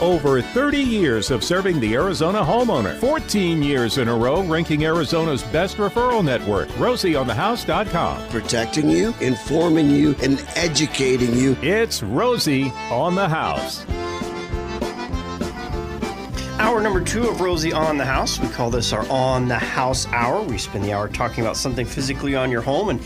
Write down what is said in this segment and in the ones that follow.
Over 30 years of serving the Arizona homeowner. 14 years in a row ranking Arizona's best referral network. RosieOnTheHouse.com. Protecting you, informing you, and educating you. It's Rosie on the House. Hour number two of Rosie on the House. We call this our On the House Hour. We spend the hour talking about something physically on your home. And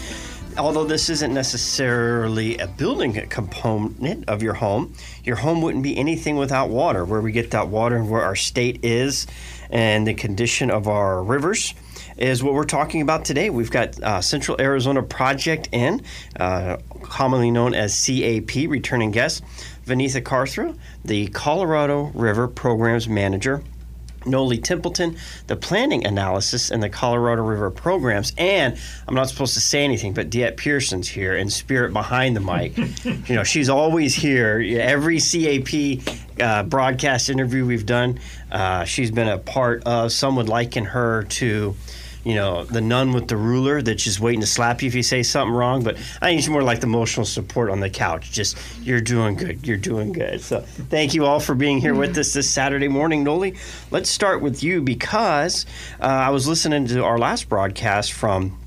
although this isn't necessarily a building component of your home, your home wouldn't be anything without water. Where we get that water and where our state is and the condition of our rivers is what we're talking about today. We've got uh, Central Arizona Project in, uh, commonly known as CAP, returning guest. Vineetha Kartha, the Colorado River Programs Manager. Nolie Templeton, the planning analysis and the Colorado River programs. And I'm not supposed to say anything, but Diet Pearson's here in spirit behind the mic. you know, she's always here. Every CAP uh, broadcast interview we've done, uh, she's been a part of. Some would liken her to you know, the nun with the ruler that's just waiting to slap you if you say something wrong. But I think it's more like the emotional support on the couch. Just, you're doing good. You're doing good. So thank you all for being here with us this Saturday morning. Nolie, let's start with you because uh, I was listening to our last broadcast from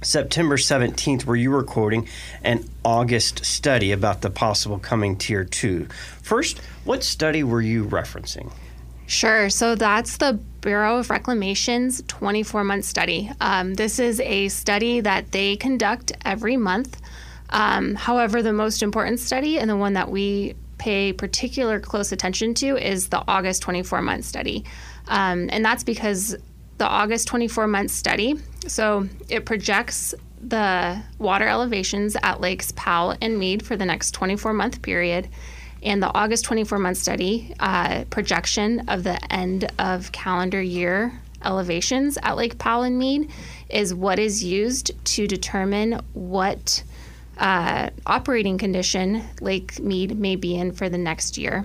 September 17th, where you were quoting an August study about the possible coming tier two. First, what study were you referencing? Sure. So that's the Bureau of Reclamation's 24 month study. Um, this is a study that they conduct every month. Um, however, the most important study and the one that we pay particular close attention to is the August 24 month study. Um, and that's because the August 24 month study, so it projects the water elevations at Lakes Powell and Mead for the next 24 month period and the August 24 month study uh, projection of the end of calendar year elevations at Lake Powell and Mead is what is used to determine what uh, operating condition Lake Mead may be in for the next year.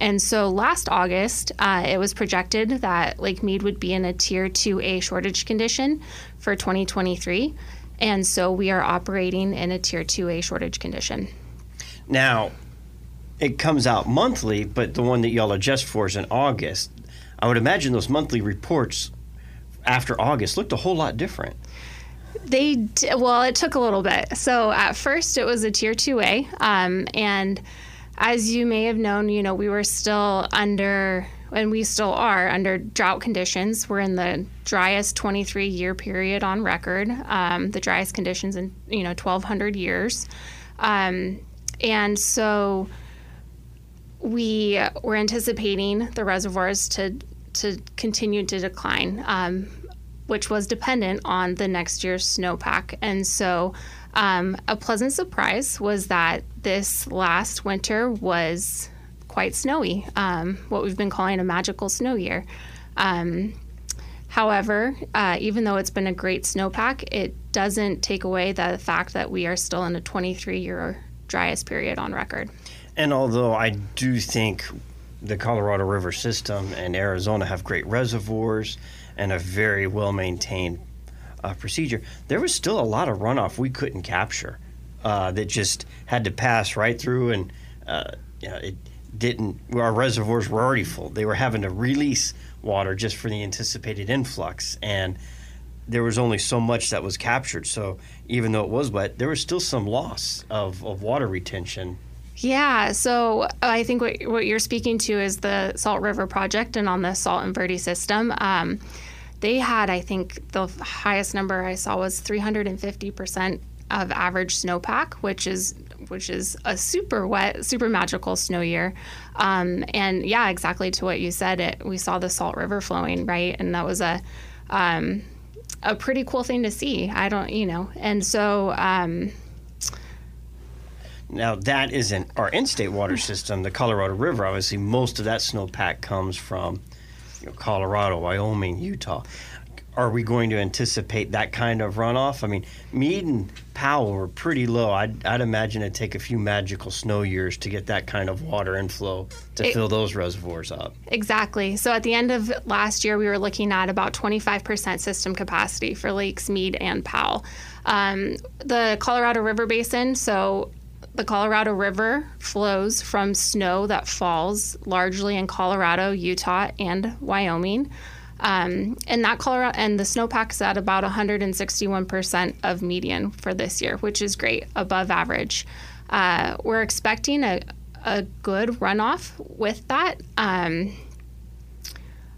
And so last August, uh, it was projected that Lake Mead would be in a Tier 2A shortage condition for 2023. And so we are operating in a Tier 2A shortage condition. Now, it comes out monthly, but the one that y'all adjust for is in August. I would imagine those monthly reports after August looked a whole lot different. They d- well, it took a little bit. So at first, it was a tier two A, um, and as you may have known, you know we were still under, and we still are under drought conditions. We're in the driest 23 year period on record, um, the driest conditions in you know 1,200 years, um, and so we were anticipating the reservoirs to to continue to decline, um, which was dependent on the next year's snowpack. And so, um, a pleasant surprise was that this last winter was quite snowy, um, what we've been calling a magical snow year. Um, however, uh, even though it's been a great snowpack, it doesn't take away the fact that we are still in a 23 year driest period on record. And although I do think the Colorado River system and Arizona have great reservoirs and a very well maintained uh, procedure, there was still a lot of runoff we couldn't capture uh, that just had to pass right through, and uh, you know, it didn't. Our reservoirs were already full. They were having to release water just for the anticipated influx, and there was only so much that was captured. So even though it was wet, there was still some loss of, of water retention yeah, so I think what, what you're speaking to is the Salt River Project and on the Salt and Verde system. Um, they had, I think, the highest number I saw was 350% of average snowpack, which is which is a super wet, super magical snow year. Um, and yeah, exactly to what you said, it we saw the Salt River flowing, right? And that was a um, a pretty cool thing to see. I don't, you know, and so um, now that isn't our in-state water system, the Colorado River. Obviously, most of that snowpack comes from you know, Colorado, Wyoming, Utah. Are we going to anticipate that kind of runoff? I mean, Mead and Powell were pretty low. I'd, I'd imagine it'd take a few magical snow years to get that kind of water inflow to it, fill those reservoirs up. Exactly. So at the end of last year, we were looking at about 25% system capacity for Lakes Mead and Powell. Um, the Colorado River Basin, so the Colorado River flows from snow that falls largely in Colorado, Utah, and Wyoming. Um, and that Colorado and the snowpack's at about 161% of median for this year, which is great, above average. Uh, we're expecting a, a good runoff with that. Um,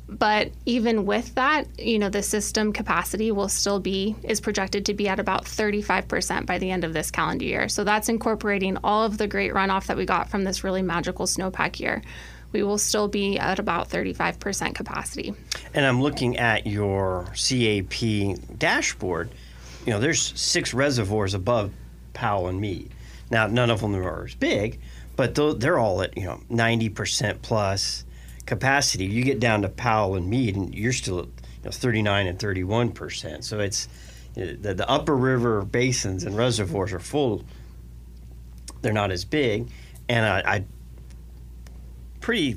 but even with that, you know, the system capacity will still be, is projected to be at about 35% by the end of this calendar year. So that's incorporating all of the great runoff that we got from this really magical snowpack year. We will still be at about 35% capacity. And I'm looking at your CAP dashboard. You know, there's six reservoirs above Powell and Mead. Now, none of them are as big, but they're all at, you know, 90% plus capacity. You get down to Powell and Mead, and you're still at you know, 39 and 31 percent. So it's the, the upper river basins and reservoirs are full. They're not as big, and I, I pretty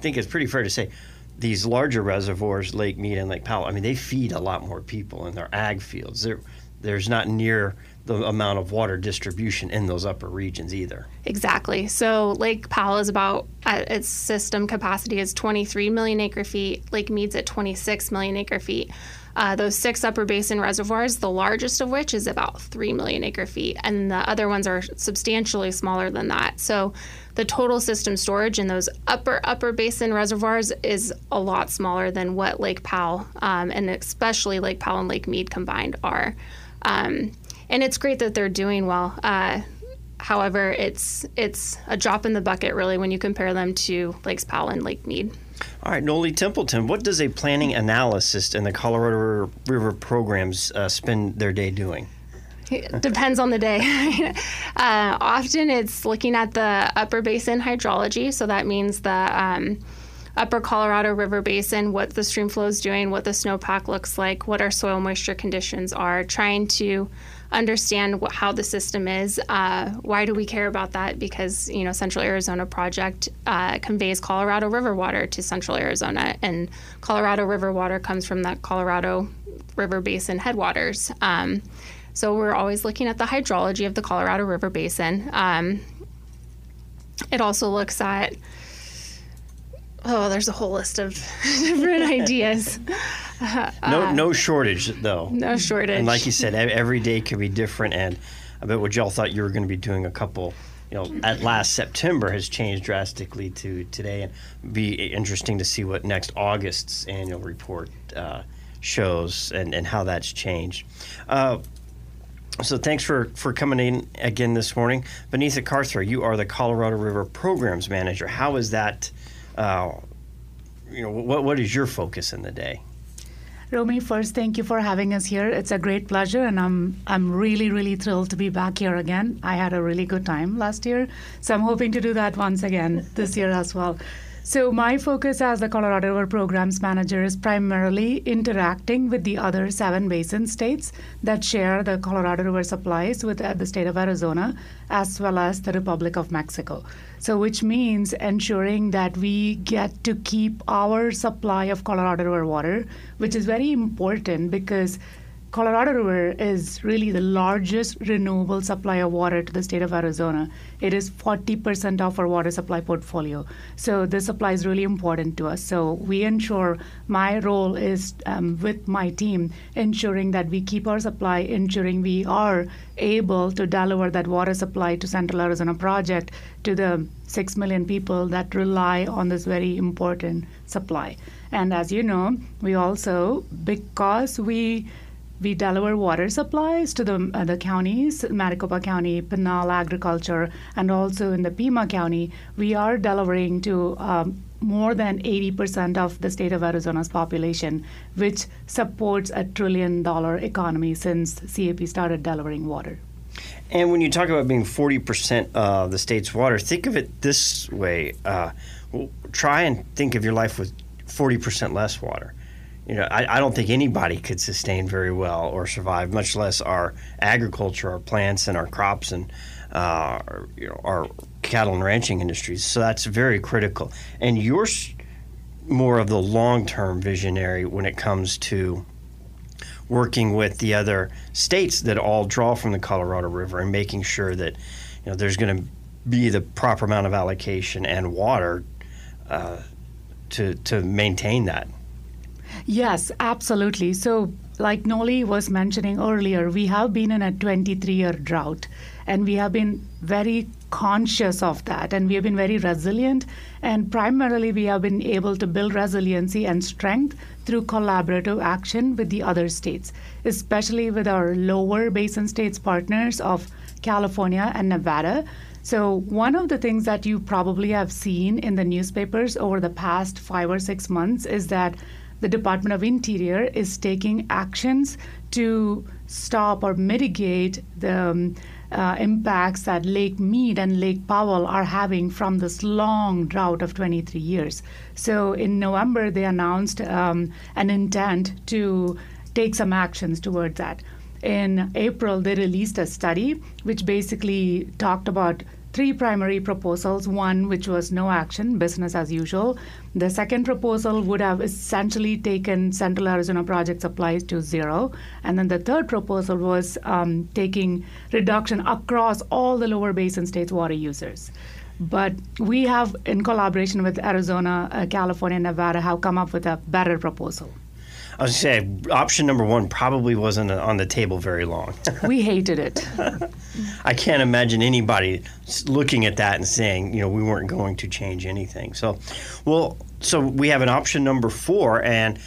think it's pretty fair to say these larger reservoirs, Lake Mead and Lake Powell. I mean, they feed a lot more people in their ag fields. They're, there's not near the amount of water distribution in those upper regions either. Exactly. So Lake Powell is about uh, its system capacity is 23 million acre feet. Lake Mead's at 26 million acre feet. Uh, those six upper basin reservoirs, the largest of which is about 3 million acre feet, and the other ones are substantially smaller than that. So the total system storage in those upper, upper basin reservoirs is a lot smaller than what Lake Powell um, and especially Lake Powell and Lake Mead combined are. Um, and it's great that they're doing well. Uh, however, it's it's a drop in the bucket really when you compare them to Lakes Powell and Lake Mead. All right, Nolie Templeton, what does a planning analyst in the Colorado River programs uh, spend their day doing? It depends on the day. uh, often it's looking at the upper basin hydrology, so that means the um, upper Colorado River Basin, what the stream flow is doing, what the snowpack looks like, what our soil moisture conditions are, trying to understand how the system is. Uh, why do we care about that? Because you know, Central Arizona Project uh, conveys Colorado River water to Central Arizona, and Colorado River water comes from that Colorado River Basin headwaters. Um, so we're always looking at the hydrology of the Colorado River Basin. Um, it also looks at oh, there's a whole list of different ideas. no, no shortage though. No shortage. And like you said, every day could be different. And I bet what y'all thought you were going to be doing a couple, you know, at last September has changed drastically to today, and be interesting to see what next August's annual report uh, shows and and how that's changed. Uh, so thanks for, for coming in again this morning. Vineetha Kartha, you are the Colorado River Programs Manager. How is that uh, you know, what what is your focus in the day? Romy, first, thank you for having us here. It's a great pleasure, and I'm I'm really really thrilled to be back here again. I had a really good time last year, so I'm hoping to do that once again this year as well. So, my focus as the Colorado River Programs Manager is primarily interacting with the other seven basin states that share the Colorado River supplies with uh, the state of Arizona, as well as the Republic of Mexico. So, which means ensuring that we get to keep our supply of Colorado River water, which is very important because Colorado River is really the largest renewable supply of water to the state of Arizona. It is 40% of our water supply portfolio. So this supply is really important to us. So we ensure my role is um, with my team ensuring that we keep our supply, ensuring we are able to deliver that water supply to Central Arizona Project to the 6 million people that rely on this very important supply. And as you know, we also, because we we deliver water supplies to the, uh, the counties, Maricopa County, Pinal Agriculture, and also in the Pima County. We are delivering to um, more than 80% of the state of Arizona's population, which supports a trillion dollar economy since CAP started delivering water. And when you talk about being 40% of the state's water, think of it this way. Uh, try and think of your life with 40% less water you know, I, I, don't think anybody could sustain very well or survive, much less our agriculture, our plants, and our crops, and uh, you know, our cattle and ranching industries. So that's very critical. And you're more of the long-term visionary when it comes to working with the other states that all draw from the Colorado River and making sure that you know there's going to be the proper amount of allocation and water uh, to to maintain that. Yes, absolutely. So, like Nolie was mentioning earlier, we have been in a 23 year drought and we have been very conscious of that and we have been very resilient. And primarily, we have been able to build resiliency and strength through collaborative action with the other states, especially with our lower basin states partners of California and Nevada. So, one of the things that you probably have seen in the newspapers over the past five or six months is that the Department of Interior is taking actions to stop or mitigate the um, uh, impacts that Lake Mead and Lake Powell are having from this long drought of 23 years. So in November, they announced um, an intent to take some actions towards that. In April, they released a study which basically talked about three primary proposals. One, which was no action, business as usual. The second proposal would have essentially taken Central Arizona project supplies to zero. And then the third proposal was um, taking reduction across all the lower basin states' water users. But we have, in collaboration with Arizona, uh, California, and Nevada, have come up with a better proposal. I was going to say, option number one probably wasn't on the table very long. we hated it. I can't imagine anybody looking at that and saying, you know, we weren't going to change anything. So, well, so we have an option number four, and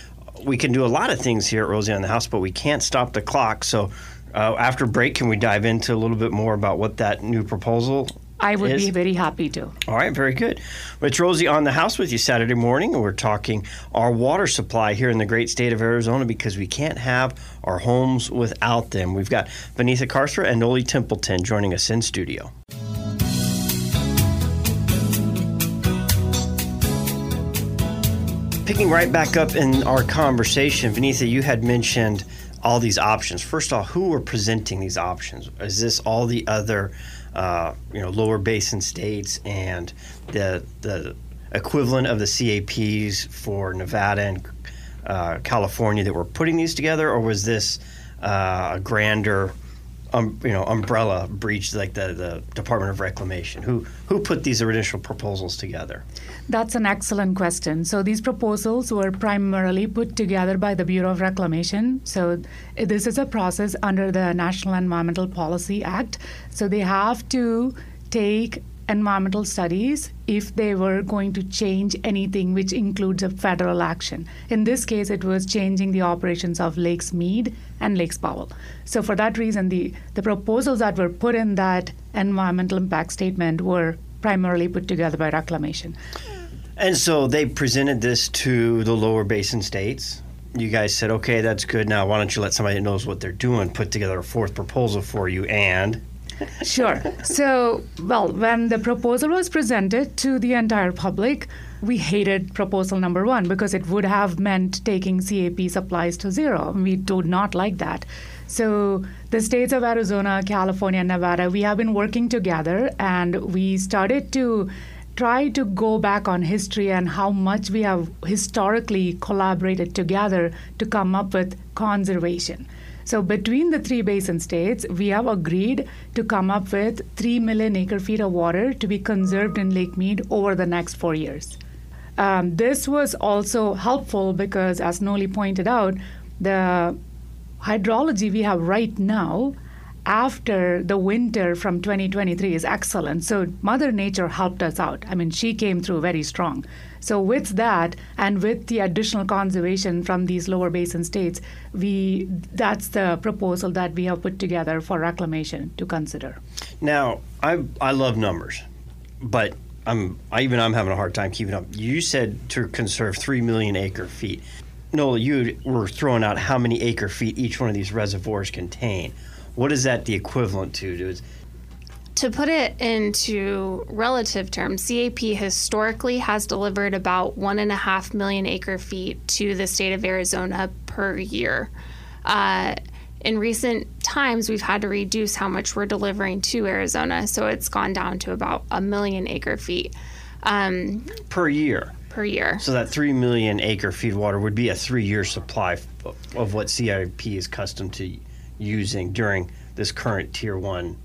we can do a lot of things here at Rosie on the House, but we can't stop the clock. So, uh, after break, can we dive into a little bit more about what that new proposal I would is? be very happy to. All right, very good. Well, it's Rosie on the house with you Saturday morning, and we're talking our water supply here in the great state of Arizona because we can't have our homes without them. We've got Vineetha Kartha and Nolie Templeton joining us in studio. Picking right back up in our conversation, Vineetha, you had mentioned all these options. First off, who are presenting these options? Is this all the other uh, you know lower basin states and the the equivalent of the CAPs for Nevada and uh, California that were putting these together, or was this uh, a grander, um, you know, umbrella breach like the, the Department of Reclamation? Who who put these initial proposals together? That's an excellent question. So these proposals were primarily put together by the Bureau of Reclamation. So this is a process under the National Environmental Policy Act. So they have to take environmental studies if they were going to change anything which includes a federal action. In this case, it was changing the operations of Lakes Mead and Lakes Powell. So for that reason, the, the proposals that were put in that environmental impact statement were primarily put together by Reclamation. And so they presented this to the lower basin states. You guys said, okay, that's good. Now, why don't you let somebody that knows what they're doing put together a fourth proposal for you and Sure. So, well, when the proposal was presented to the entire public, we hated proposal number one because it would have meant taking CAP supplies to zero. We do not like that. So, the states of Arizona, California, and Nevada, we have been working together and we started to try to go back on history and how much we have historically collaborated together to come up with conservation. So between the three basin states, we have agreed to come up with 3 million acre feet of water to be conserved in Lake Mead over the next four years. Um, this was also helpful because, as Nolie pointed out, the hydrology we have right now after the winter from 2023 is excellent. So Mother Nature helped us out. I mean, she came through very strong. So with that, and with the additional conservation from these lower basin states, we that's the proposal that we have put together for reclamation to consider. Now, I I love numbers, but I'm I, even I'm having a hard time keeping up. You said to conserve three million acre feet. Nola, you were throwing out how many acre feet each one of these reservoirs contain. What is that the equivalent to? to to put it into relative terms, CAP historically has delivered about one and a half million acre feet to the state of Arizona per year. Uh, in recent times, we've had to reduce how much we're delivering to Arizona, so it's gone down to about a million acre feet um, per year. Per year. So that three million acre feet of water would be a three-year supply of what CAP is accustomed to using during this current Tier One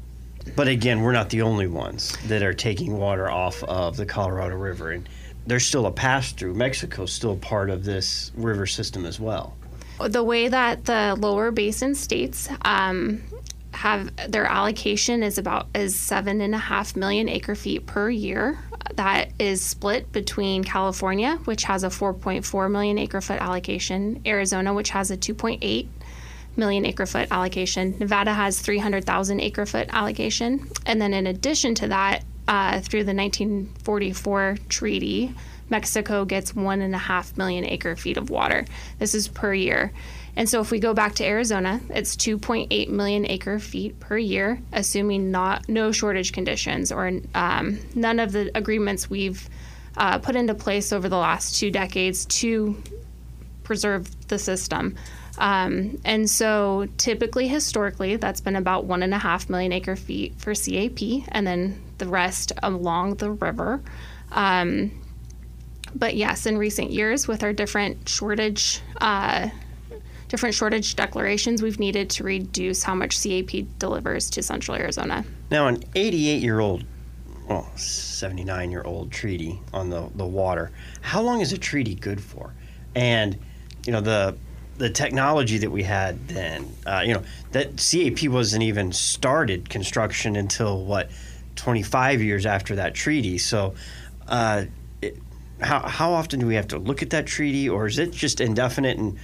But again, we're not the only ones that are taking water off of the Colorado River, and there's still a pass through. Mexico's still part of this river system as well. The way that the lower basin states um, have their allocation is about is seven and a half million acre feet per year. That is split between California, which has a 4.4 million acre foot allocation, Arizona, which has a 2.8 million acre foot allocation. Nevada has 300,000 acre foot allocation. And then in addition to that, uh, through the 1944 treaty, Mexico gets one and a half million acre feet of water. This is per year. And so if we go back to Arizona, it's 2.8 million acre feet per year, assuming not no shortage conditions or um, none of the agreements we've uh, put into place over the last two decades to preserve the system. Um, and so typically, historically, that's been about one and a half million acre feet for CAP, and then the rest along the river. Um, but yes, in recent years, with our different shortage, uh, different shortage declarations, we've needed to reduce how much CAP delivers to Central Arizona. Now, an 88-year-old, well, 79-year-old treaty on the the water. How long is a treaty good for? And you know the the technology that we had then, uh, you know, that CAP wasn't even started construction until what, 25 years after that treaty. So, uh, it, how, how often do we have to look at that treaty, or is it just indefinite and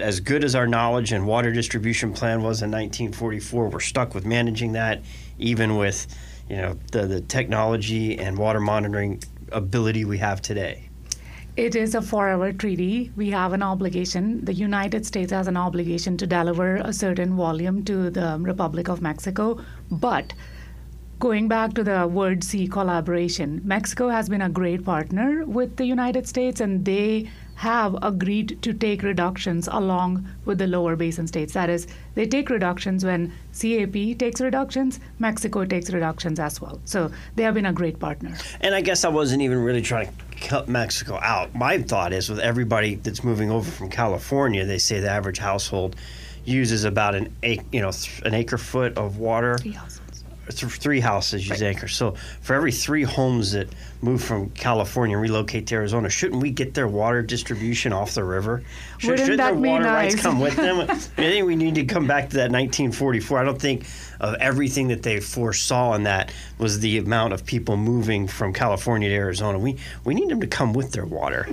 as good as our knowledge and water distribution plan was in 1944, we're stuck with managing that, even with, you know, the, the technology and water monitoring ability we have today? It is a forever treaty. We have an obligation. The United States has an obligation to deliver a certain volume to the Republic of Mexico. But going back to the word C collaboration, Mexico has been a great partner with the United States, and they have agreed to take reductions along with the lower basin states. That is, they take reductions when CAP takes reductions, Mexico takes reductions as well. So they have been a great partner. And I guess I wasn't even really trying to cut Mexico out. My thought is with everybody that's moving over from California, they say the average household uses about an acre, you know an acre foot of water. Three houses. Three houses use right. acres. So for every three homes that move from California and relocate to Arizona, shouldn't we get their water distribution off the river? Should, that their water nice? rights come with them? I think we need to come back to that 1944. I don't think of everything that they foresaw in that was the amount of people moving from California to Arizona. We we need them to come with their water.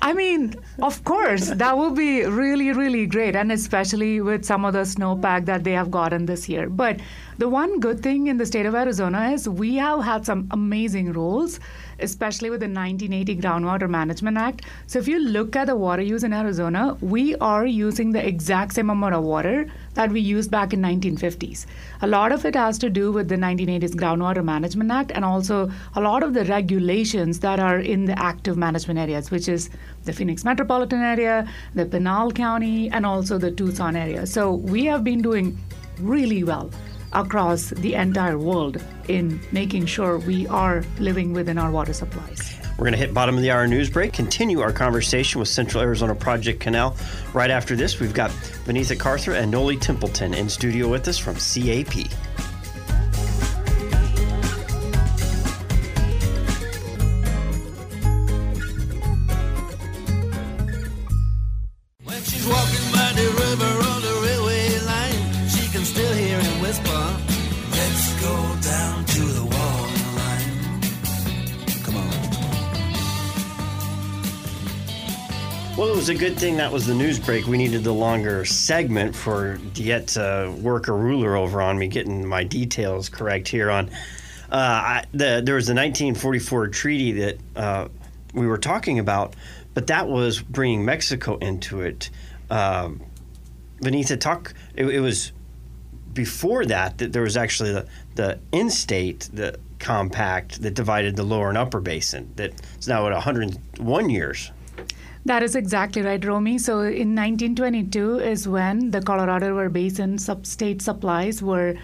I mean, of course, that would be really, really great, and especially with some of the snowpack that they have gotten this year. But the one good thing in the state of Arizona is we have had some amazing rules especially with the 1980 Groundwater Management Act. So if you look at the water use in Arizona, we are using the exact same amount of water that we used back in 1950s. A lot of it has to do with the 1980s Groundwater Management Act and also a lot of the regulations that are in the active management areas, which is the Phoenix metropolitan area, the Pinal County, and also the Tucson area. So we have been doing really well across the entire world in making sure we are living within our water supplies. We're going to hit bottom of the hour news break, continue our conversation with Central Arizona Project Canal. Right after this, we've got Vineetha Kartha and Nolie Templeton in studio with us from CAP. Good thing that was the news break. We needed the longer segment for Diet to work a ruler over on me, getting my details correct here on. Uh, I, the, there was the 1944 treaty that uh, we were talking about, but that was bringing Mexico into it. Um, Vineetha, talk. It, it, was before that that there was actually the, the in-state the compact that divided the lower and upper basin. That's now at 101 years. That is exactly right, Romy. So in 1922 is when the Colorado River Basin sub-state supplies were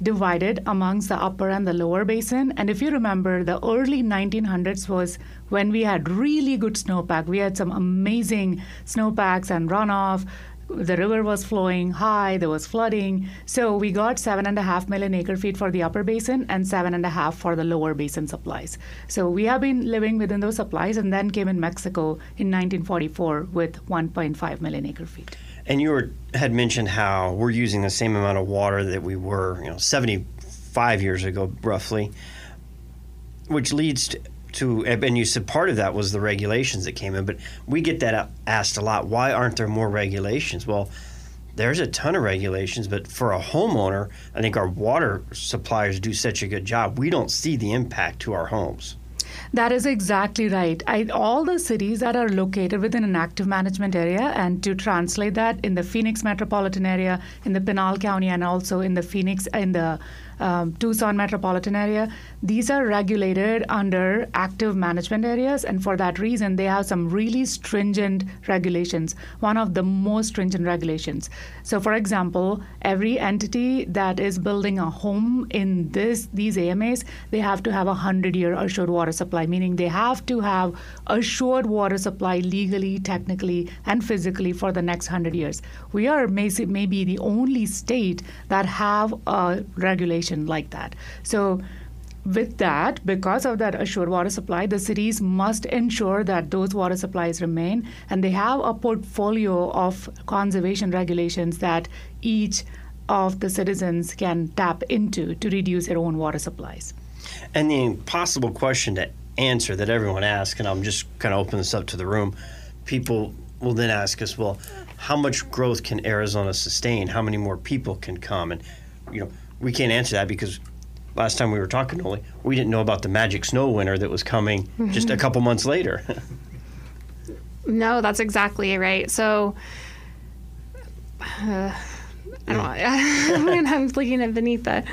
divided amongst the upper and the lower basin. And if you remember, the early 1900s was when we had really good snowpack. We had some amazing snowpacks and runoff the river was flowing high, there was flooding. So we got seven and a half million acre feet for the upper basin and seven and a half for the lower basin supplies. So we have been living within those supplies and then came in Mexico in 1944 with 1.5 million acre feet. And you were, had mentioned how we're using the same amount of water that we were, you know, 75 years ago, roughly, which leads to, to and you said part of that was the regulations that came in, but we get that asked a lot. Why aren't there more regulations? Well, there's a ton of regulations, but for a homeowner, I think our water suppliers do such a good job. We don't see the impact to our homes. That is exactly right. I, all the cities that are located within an active management area, and to translate that in the Phoenix metropolitan area, in the Pinal County, and also in the Phoenix, in the um, Tucson metropolitan area, these are regulated under active management areas, and for that reason, they have some really stringent regulations. One of the most stringent regulations. So, for example, every entity that is building a home in this these AMAs, they have to have a hundred-year assured water supply, meaning they have to have assured water supply legally, technically, and physically for the next hundred years. We are maybe the only state that have a regulation like that. So with that, because of that assured water supply, the cities must ensure that those water supplies remain, and they have a portfolio of conservation regulations that each of the citizens can tap into to reduce their own water supplies. And the impossible question to answer that everyone asks, and I'm just kind of open this up to the room, people will then ask us, well, how much growth can Arizona sustain? How many more people can come? And, you know, we can't answer that because last time we were talking, Nolie, we didn't know about the magic snow winter that was coming just a couple months later. no, that's exactly right. So, uh, I don't know. I'm looking at Vineetha.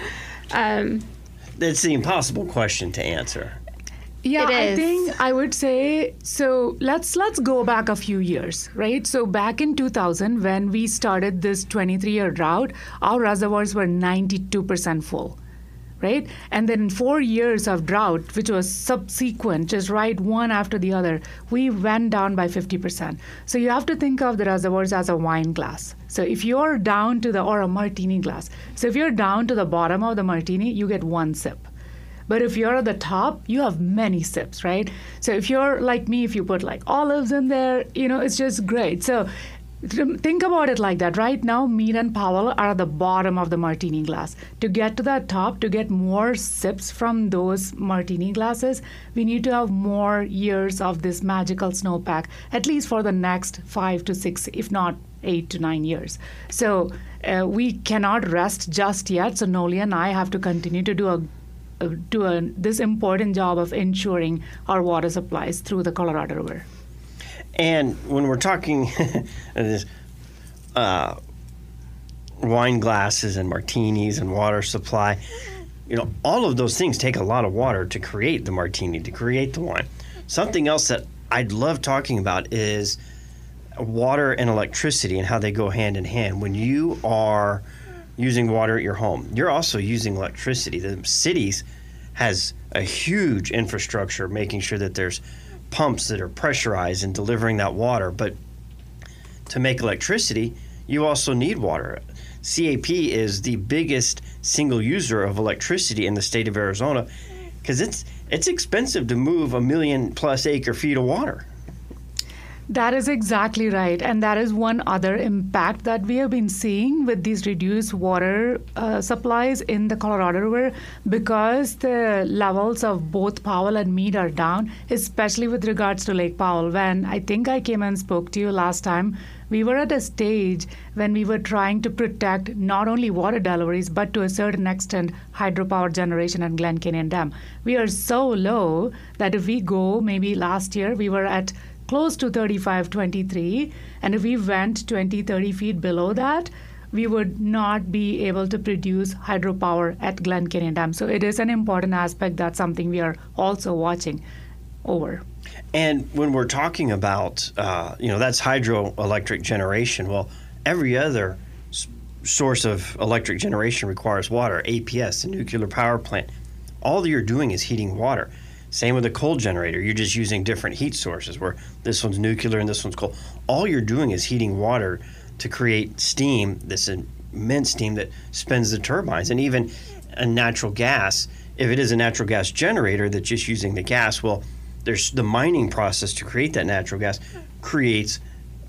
Um, it's the impossible question to answer. Yeah, I think I would say so. Let's let's go back a few years, right? So back in 2000, when we started this 23-year drought, our reservoirs were 92% full right? And then four years of drought, which was subsequent, just right one after the other, we went down by 50%. So you have to think of the reservoirs as a wine glass. So if you're down to the, or a martini glass. So if you're down to the bottom of the martini, you get one sip. But if you're at the top, you have many sips, right? So if you're like me, if you put like olives in there, you know, it's just great. So Think about it like that. Right now, Mead and Powell are at the bottom of the martini glass. To get to the top, to get more sips from those martini glasses, we need to have more years of this magical snowpack, at least for the next five to six, if not eight to nine years. So uh, we cannot rest just yet. So Nolie and I have to continue to do a do a, this important job of ensuring our water supplies through the Colorado River. And when we're talking this, uh, wine glasses and martinis and water supply, you know, all of those things take a lot of water to create the martini, to create the wine. Something else that I'd love talking about is water and electricity and how they go hand in hand. When you are using water at your home, you're also using electricity. The cities has a huge infrastructure making sure that there's pumps that are pressurized and delivering that water. But to make electricity, you also need water. CAP is the biggest single user of electricity in the state of Arizona because it's it's expensive to move a million plus acre feet of water. That is exactly right. And that is one other impact that we have been seeing with these reduced water uh, supplies in the Colorado River because the levels of both Powell and Mead are down, especially with regards to Lake Powell. When I think I came and spoke to you last time, we were at a stage when we were trying to protect not only water deliveries, but to a certain extent, hydropower generation at Glen Canyon Dam. We are so low that if we go, maybe last year, we were at close to 35, 23. And if we went 20, 30 feet below that, we would not be able to produce hydropower at Glen Canyon Dam. So it is an important aspect. That's something we are also watching over. And when we're talking about, uh, you know, that's hydroelectric generation. Well, every other s- source of electric generation requires water. APS, the nuclear power plant. All you're doing is heating water. Same with a coal generator. You're just using different heat sources where this one's nuclear and this one's coal. All you're doing is heating water to create steam, this immense steam that spins the turbines, and even a natural gas. If it is a natural gas generator that's just using the gas, well, there's the mining process to create that natural gas creates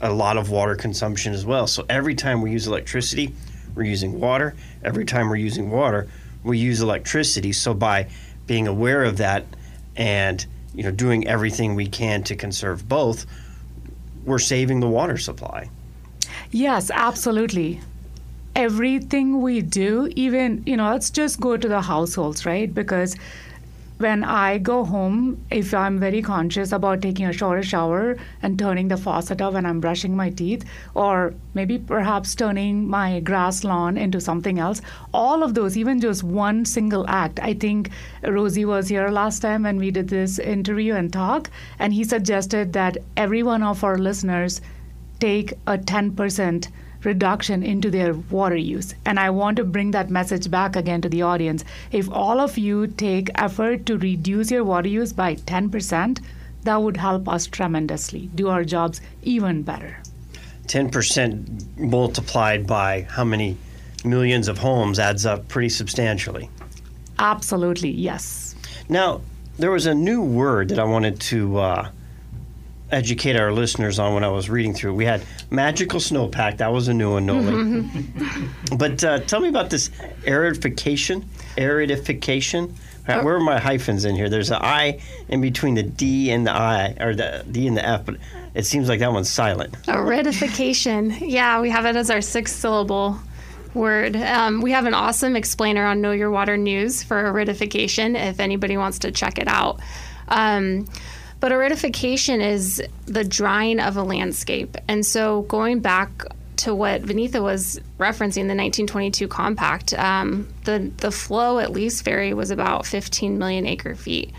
a lot of water consumption as well. So every time we use electricity, we're using water. Every time we're using water, we use electricity. So by being aware of that and you know doing everything we can to conserve both, we're saving the water supply. Yes, absolutely. Everything we do, even, you know, let's just go to the households, right? Because when I go home, if I'm very conscious about taking a shorter shower and turning the faucet off when I'm brushing my teeth, or maybe perhaps turning my grass lawn into something else, all of those, even just one single act. I think Rosie was here last time when we did this interview and talk, and he suggested that every one of our listeners take a 10% reduction into their water use. And I want to bring that message back again to the audience. If all of you take effort to reduce your water use by 10%, that would help us tremendously do our jobs even better. 10% multiplied by how many millions of homes adds up pretty substantially. Absolutely, yes. Now, there was a new word that I wanted to uh, educate our listeners on when I was reading through. We had magical snowpack. That was a new one, Nolie. but uh, tell me about this aridification. Aridification. Uh, where are my hyphens in here? There's an I in between the D and the I, or the D and the F, but it seems like that one's silent. Aridification. Yeah, we have it as our sixth syllable word. Um, we have an awesome explainer on Know Your Water News for aridification if anybody wants to check it out. Um, but aridification is the drying of a landscape. And so going back to what Vineetha was referencing, the 1922 compact, um, the, the flow at Lees Ferry was about 15 million acre feet.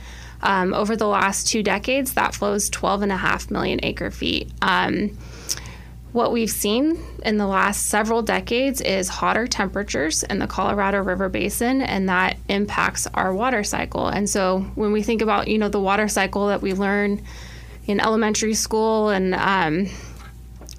Um, over the last two decades, that flows 12 and a half million acre feet. Um, what we've seen in the last several decades is hotter temperatures in the Colorado River Basin, and that impacts our water cycle. And so, when we think about you know the water cycle that we learn in elementary school, and um,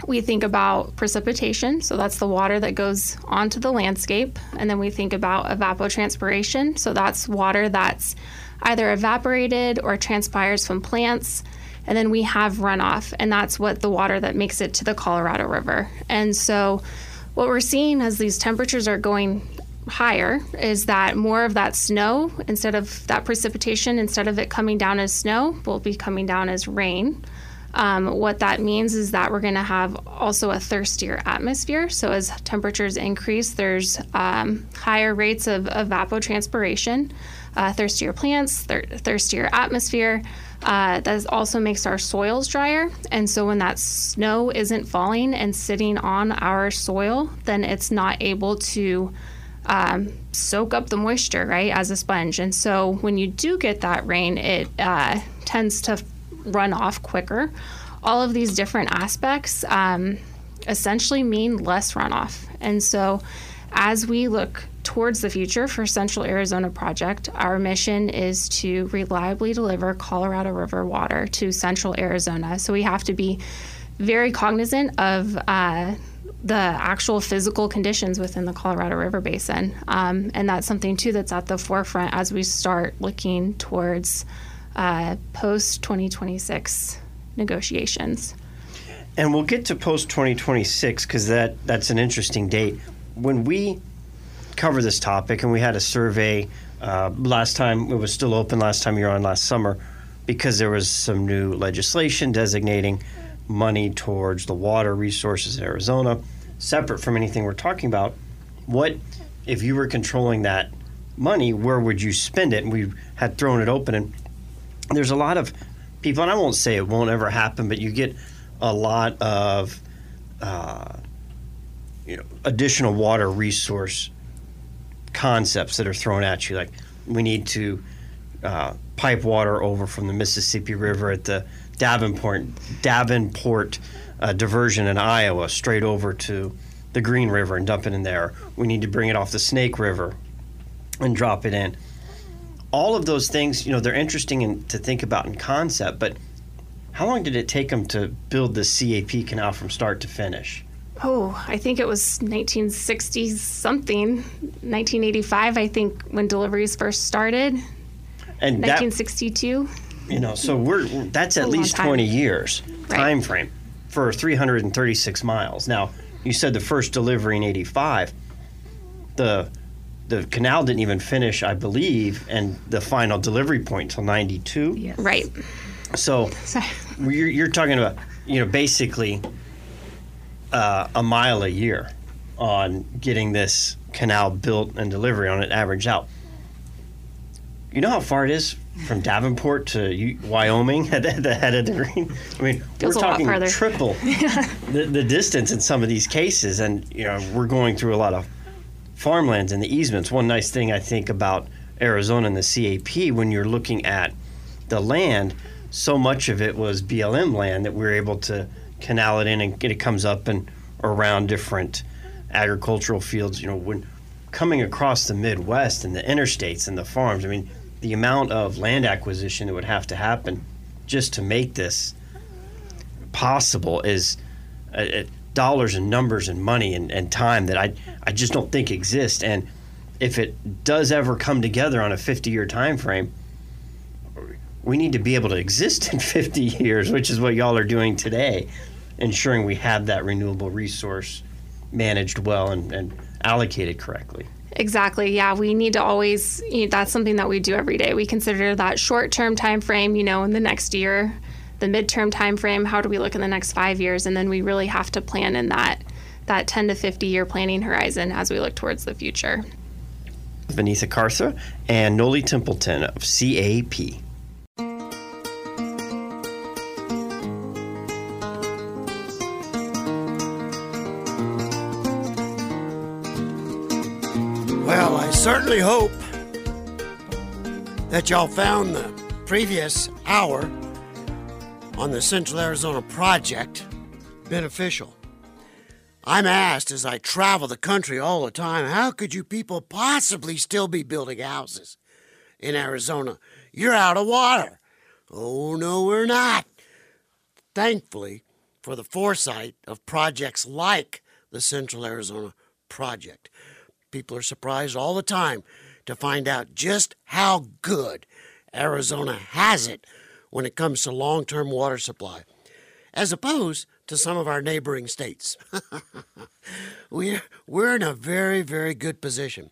we think about precipitation, so that's the water that goes onto the landscape, and then we think about evapotranspiration, so that's water that's either evaporated or transpires from plants and then we have runoff, and that's what the water that makes it to the Colorado River. And so, what we're seeing as these temperatures are going higher is that more of that snow, instead of that precipitation, instead of it coming down as snow, will be coming down as rain. Um, what that means is that we're going to have also a thirstier atmosphere. So, as temperatures increase, there's um, higher rates of evapotranspiration, uh, thirstier plants, thir- thirstier atmosphere. Uh, that also makes our soils drier. And so when that snow isn't falling and sitting on our soil, then it's not able to um, soak up the moisture, right, as a sponge. And so when you do get that rain, it uh, tends to run off quicker. All of these different aspects um, essentially mean less runoff. And so as we look towards the future for Central Arizona Project, our mission is to reliably deliver Colorado River water to Central Arizona. So we have to be very cognizant of uh, the actual physical conditions within the Colorado River Basin. Um, and that's something, too, that's at the forefront as we start looking towards uh, post 2026 negotiations. And we'll get to post 2026 because that, that's an interesting date. When we cover this topic, and we had a survey uh, last time. It was still open last time you were on last summer because there was some new legislation designating money towards the water resources in Arizona, separate from anything we're talking about. What if you were controlling that money? Where would you spend it? And we had thrown it open, and there's a lot of people, and I won't say it won't ever happen, but you get a lot of uh, you know, additional water resource concepts that are thrown at you, like we need to uh, pipe water over from the Mississippi River at the Davenport Davenport uh, diversion in Iowa straight over to the Green River and dump it in there. We need to bring it off the Snake River and drop it in. All of those things, you know, they're interesting in, to think about in concept, but how long did it take them to build the CAP canal from start to finish? Oh, I think it was 1960 something, 1985, I think, when deliveries first started. And that, 1962. you know, so we're that's at least 20 years Right. time frame for 336 miles. Now, you said the first delivery in 85. The the canal didn't even finish, I believe, and the final delivery point till 92. Yes. Right. So Sorry. you're, you're talking about, you know, basically uh, a mile a year on getting this canal built and delivery on it average out. You know how far it is from Davenport to U- Wyoming at the- the head of the green? I mean, we're talking triple the, the distance in some of these cases. And, you know, we're going through a lot of farmlands and the easements. One nice thing I think about Arizona and the CAP when you're looking at the land, so much of it was BLM land that we were able to canal it in and it comes up and around different agricultural fields. You know, when coming across the Midwest and the interstates and the farms, I mean, the amount of land acquisition that would have to happen just to make this possible is uh, uh, dollars and numbers and money and, and time that I I just don't think exist. And if it does ever come together on a 50 year time frame, we need to be able to exist in 50 years, which is what y'all are doing today, ensuring we have that renewable resource managed well and, and allocated correctly. Exactly. Yeah, we need to always. You know, that's something that we do every day. We consider that short-term time frame. You know, in the next year, the midterm time frame. How do we look in the next five years? And then we really have to plan in that that 10 to 50 year planning horizon as we look towards the future. Vineetha Kartha and Nolie Templeton of CAP. Certainly hope that y'all found the previous hour on the Central Arizona Project beneficial. I'm asked as I travel the country all the time, how could you people possibly still be building houses in Arizona? You're out of water. Oh, no, we're not. Thankfully, for the foresight of projects like the Central Arizona Project. People are surprised all the time to find out just how good Arizona has it when it comes to long term water supply, as opposed to some of our neighboring states. we're, we're in a very, very good position.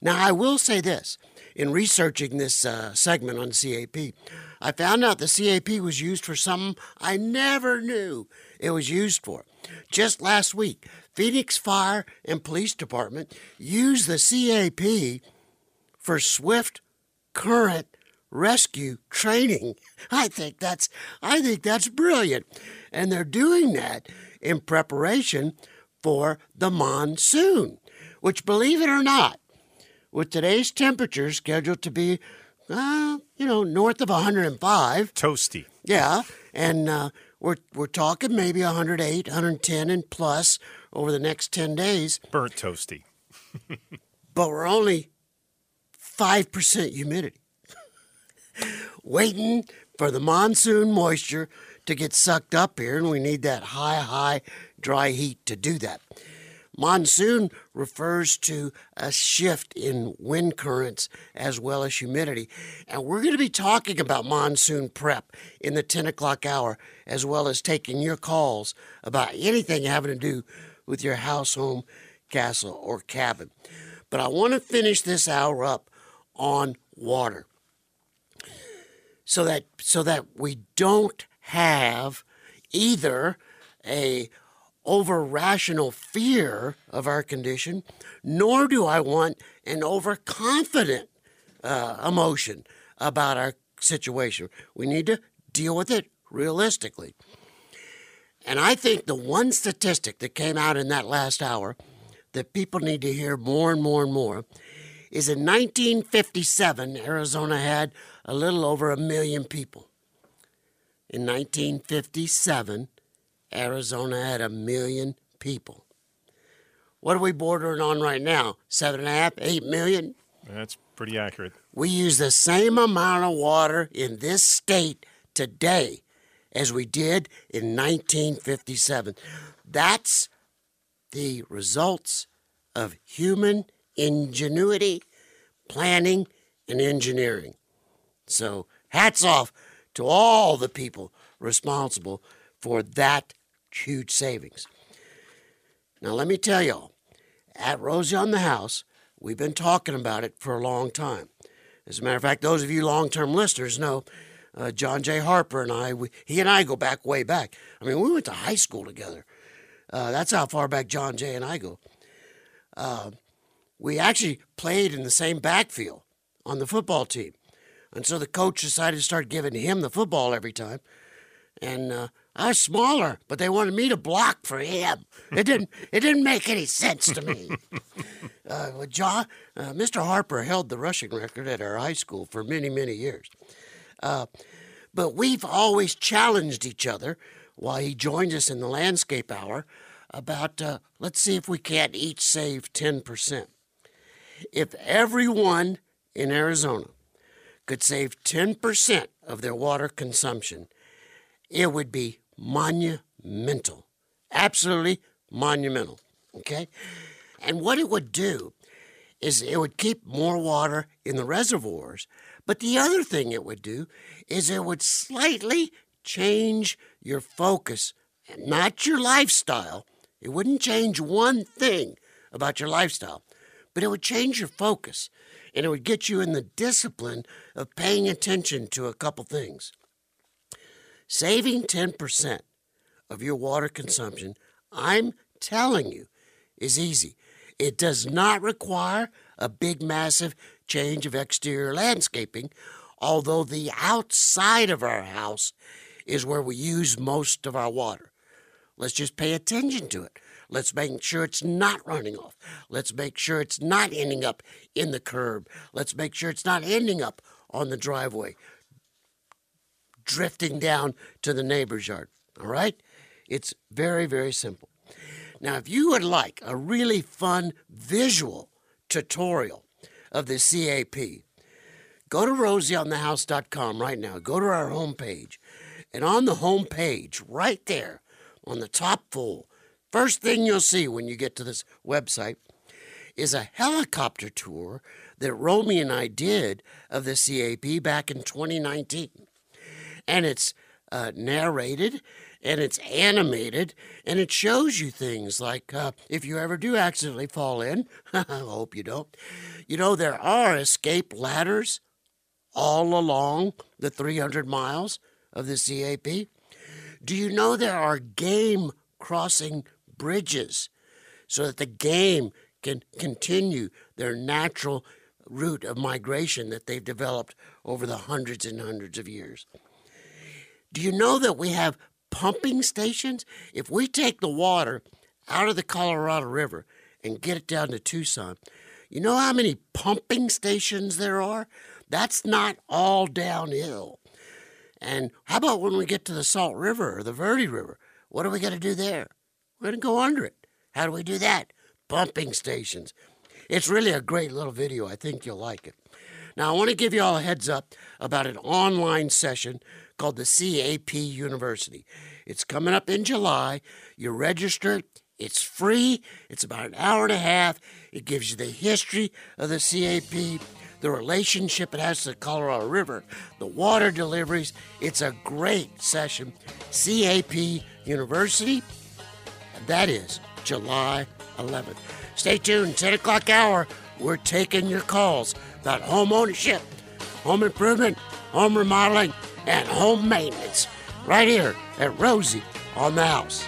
Now, I will say this in researching this uh, segment on CAP, I found out the CAP was used for something I never knew it was used for. Just last week, Phoenix Fire and Police Department use the CAP for swift current rescue training. I think that's I think that's brilliant. And they're doing that in preparation for the monsoon, which believe it or not, with today's temperature scheduled to be uh, you know, north of 105. Toasty. Yeah, and uh, we're we're talking maybe 108, 110 and plus over the next 10 days, Burnt toasty. but we're only 5% humidity. Waiting for the monsoon moisture to get sucked up here, and we need that high, high, dry heat to do that. Monsoon refers to a shift in wind currents as well as humidity. And we're going to be talking about monsoon prep in the 10 o'clock hour, as well as taking your calls about anything having to do with your house, home, castle, or cabin. But I want to finish this hour up on water so that so that we don't have either a over rational fear of our condition, nor do I want an overconfident uh, emotion about our situation. We need to deal with it realistically. And I think the one statistic that came out in that last hour that people need to hear more and more and more is in 1957, Arizona had a little over a million people. In 1957, Arizona had a million people. What are we bordering on right now? Seven and a half, eight million? That's pretty accurate. We use the same amount of water in this state today as we did in 1957. That's the results of human ingenuity, planning, and engineering. So, hats off to all the people responsible for that huge savings. Now, let me tell y'all, at Rosie on the House, we've been talking about it for a long time. As a matter of fact, those of you long term listeners know uh, John J. Harper and I, we, he and I go back way back. I mean, we went to high school together. Uh, that's how far back John J. and I go. Uh, we actually played in the same backfield on the football team. And so the coach decided to start giving him the football every time. And uh, I was smaller, but they wanted me to block for him. It didn't. it didn't make any sense to me. Uh, John, uh, Mr. Harper held the rushing record at our high school for many, many years. Uh, but we've always challenged each other while he joined us in the landscape hour about uh, let's see if we can't each save 10%. If everyone in Arizona could save 10% of their water consumption, it would be monumental. Absolutely monumental. Okay? And what it would do is it would keep more water in the reservoirs. But the other thing it would do is it would slightly change your focus, not your lifestyle. It wouldn't change one thing about your lifestyle, but it would change your focus and it would get you in the discipline of paying attention to a couple things. Saving 10% of your water consumption, I'm telling you, is easy. It does not require a big, massive change of exterior landscaping, although the outside of our house is where we use most of our water. Let's just pay attention to it. Let's make sure it's not running off. Let's make sure it's not ending up in the curb. Let's make sure it's not ending up on the driveway, drifting down to the neighbor's yard. All right? It's very, very simple. Now, if you would like a really fun visual tutorial of the CAP, go to rosieonthehouse.com right now. Go to our homepage. And on the homepage, right there, on the top full, first thing you'll see when you get to this website is a helicopter tour that Romy and I did of the CAP back in 2019. And it's uh, narrated and it's animated and it shows you things like uh, if you ever do accidentally fall in, I hope you don't, you know, there are escape ladders all along the 300 miles of the CAP. Do you know there are game crossing bridges so that the game can continue their natural route of migration that they've developed over the hundreds and hundreds of years? Do you know that we have pumping stations? If we take the water out of the Colorado River and get it down to Tucson, you know how many pumping stations there are? That's not all downhill. And how about when we get to the Salt River or the Verde River? What are we going to do there? We're going to go under it. How do we do that? Pumping stations. It's really a great little video. I think you'll like it. Now, I want to give you all a heads up about an online session called the CAP University. It's coming up in July. You register, it's free, it's about an hour and a half. It gives you the history of the CAP, the relationship it has to the Colorado River, the water deliveries. It's a great session. CAP University, and that is July 11th. Stay tuned, 10 o'clock hour. We're taking your calls about home ownership, home improvement, home remodeling, and home maintenance right here at Rosie on the House.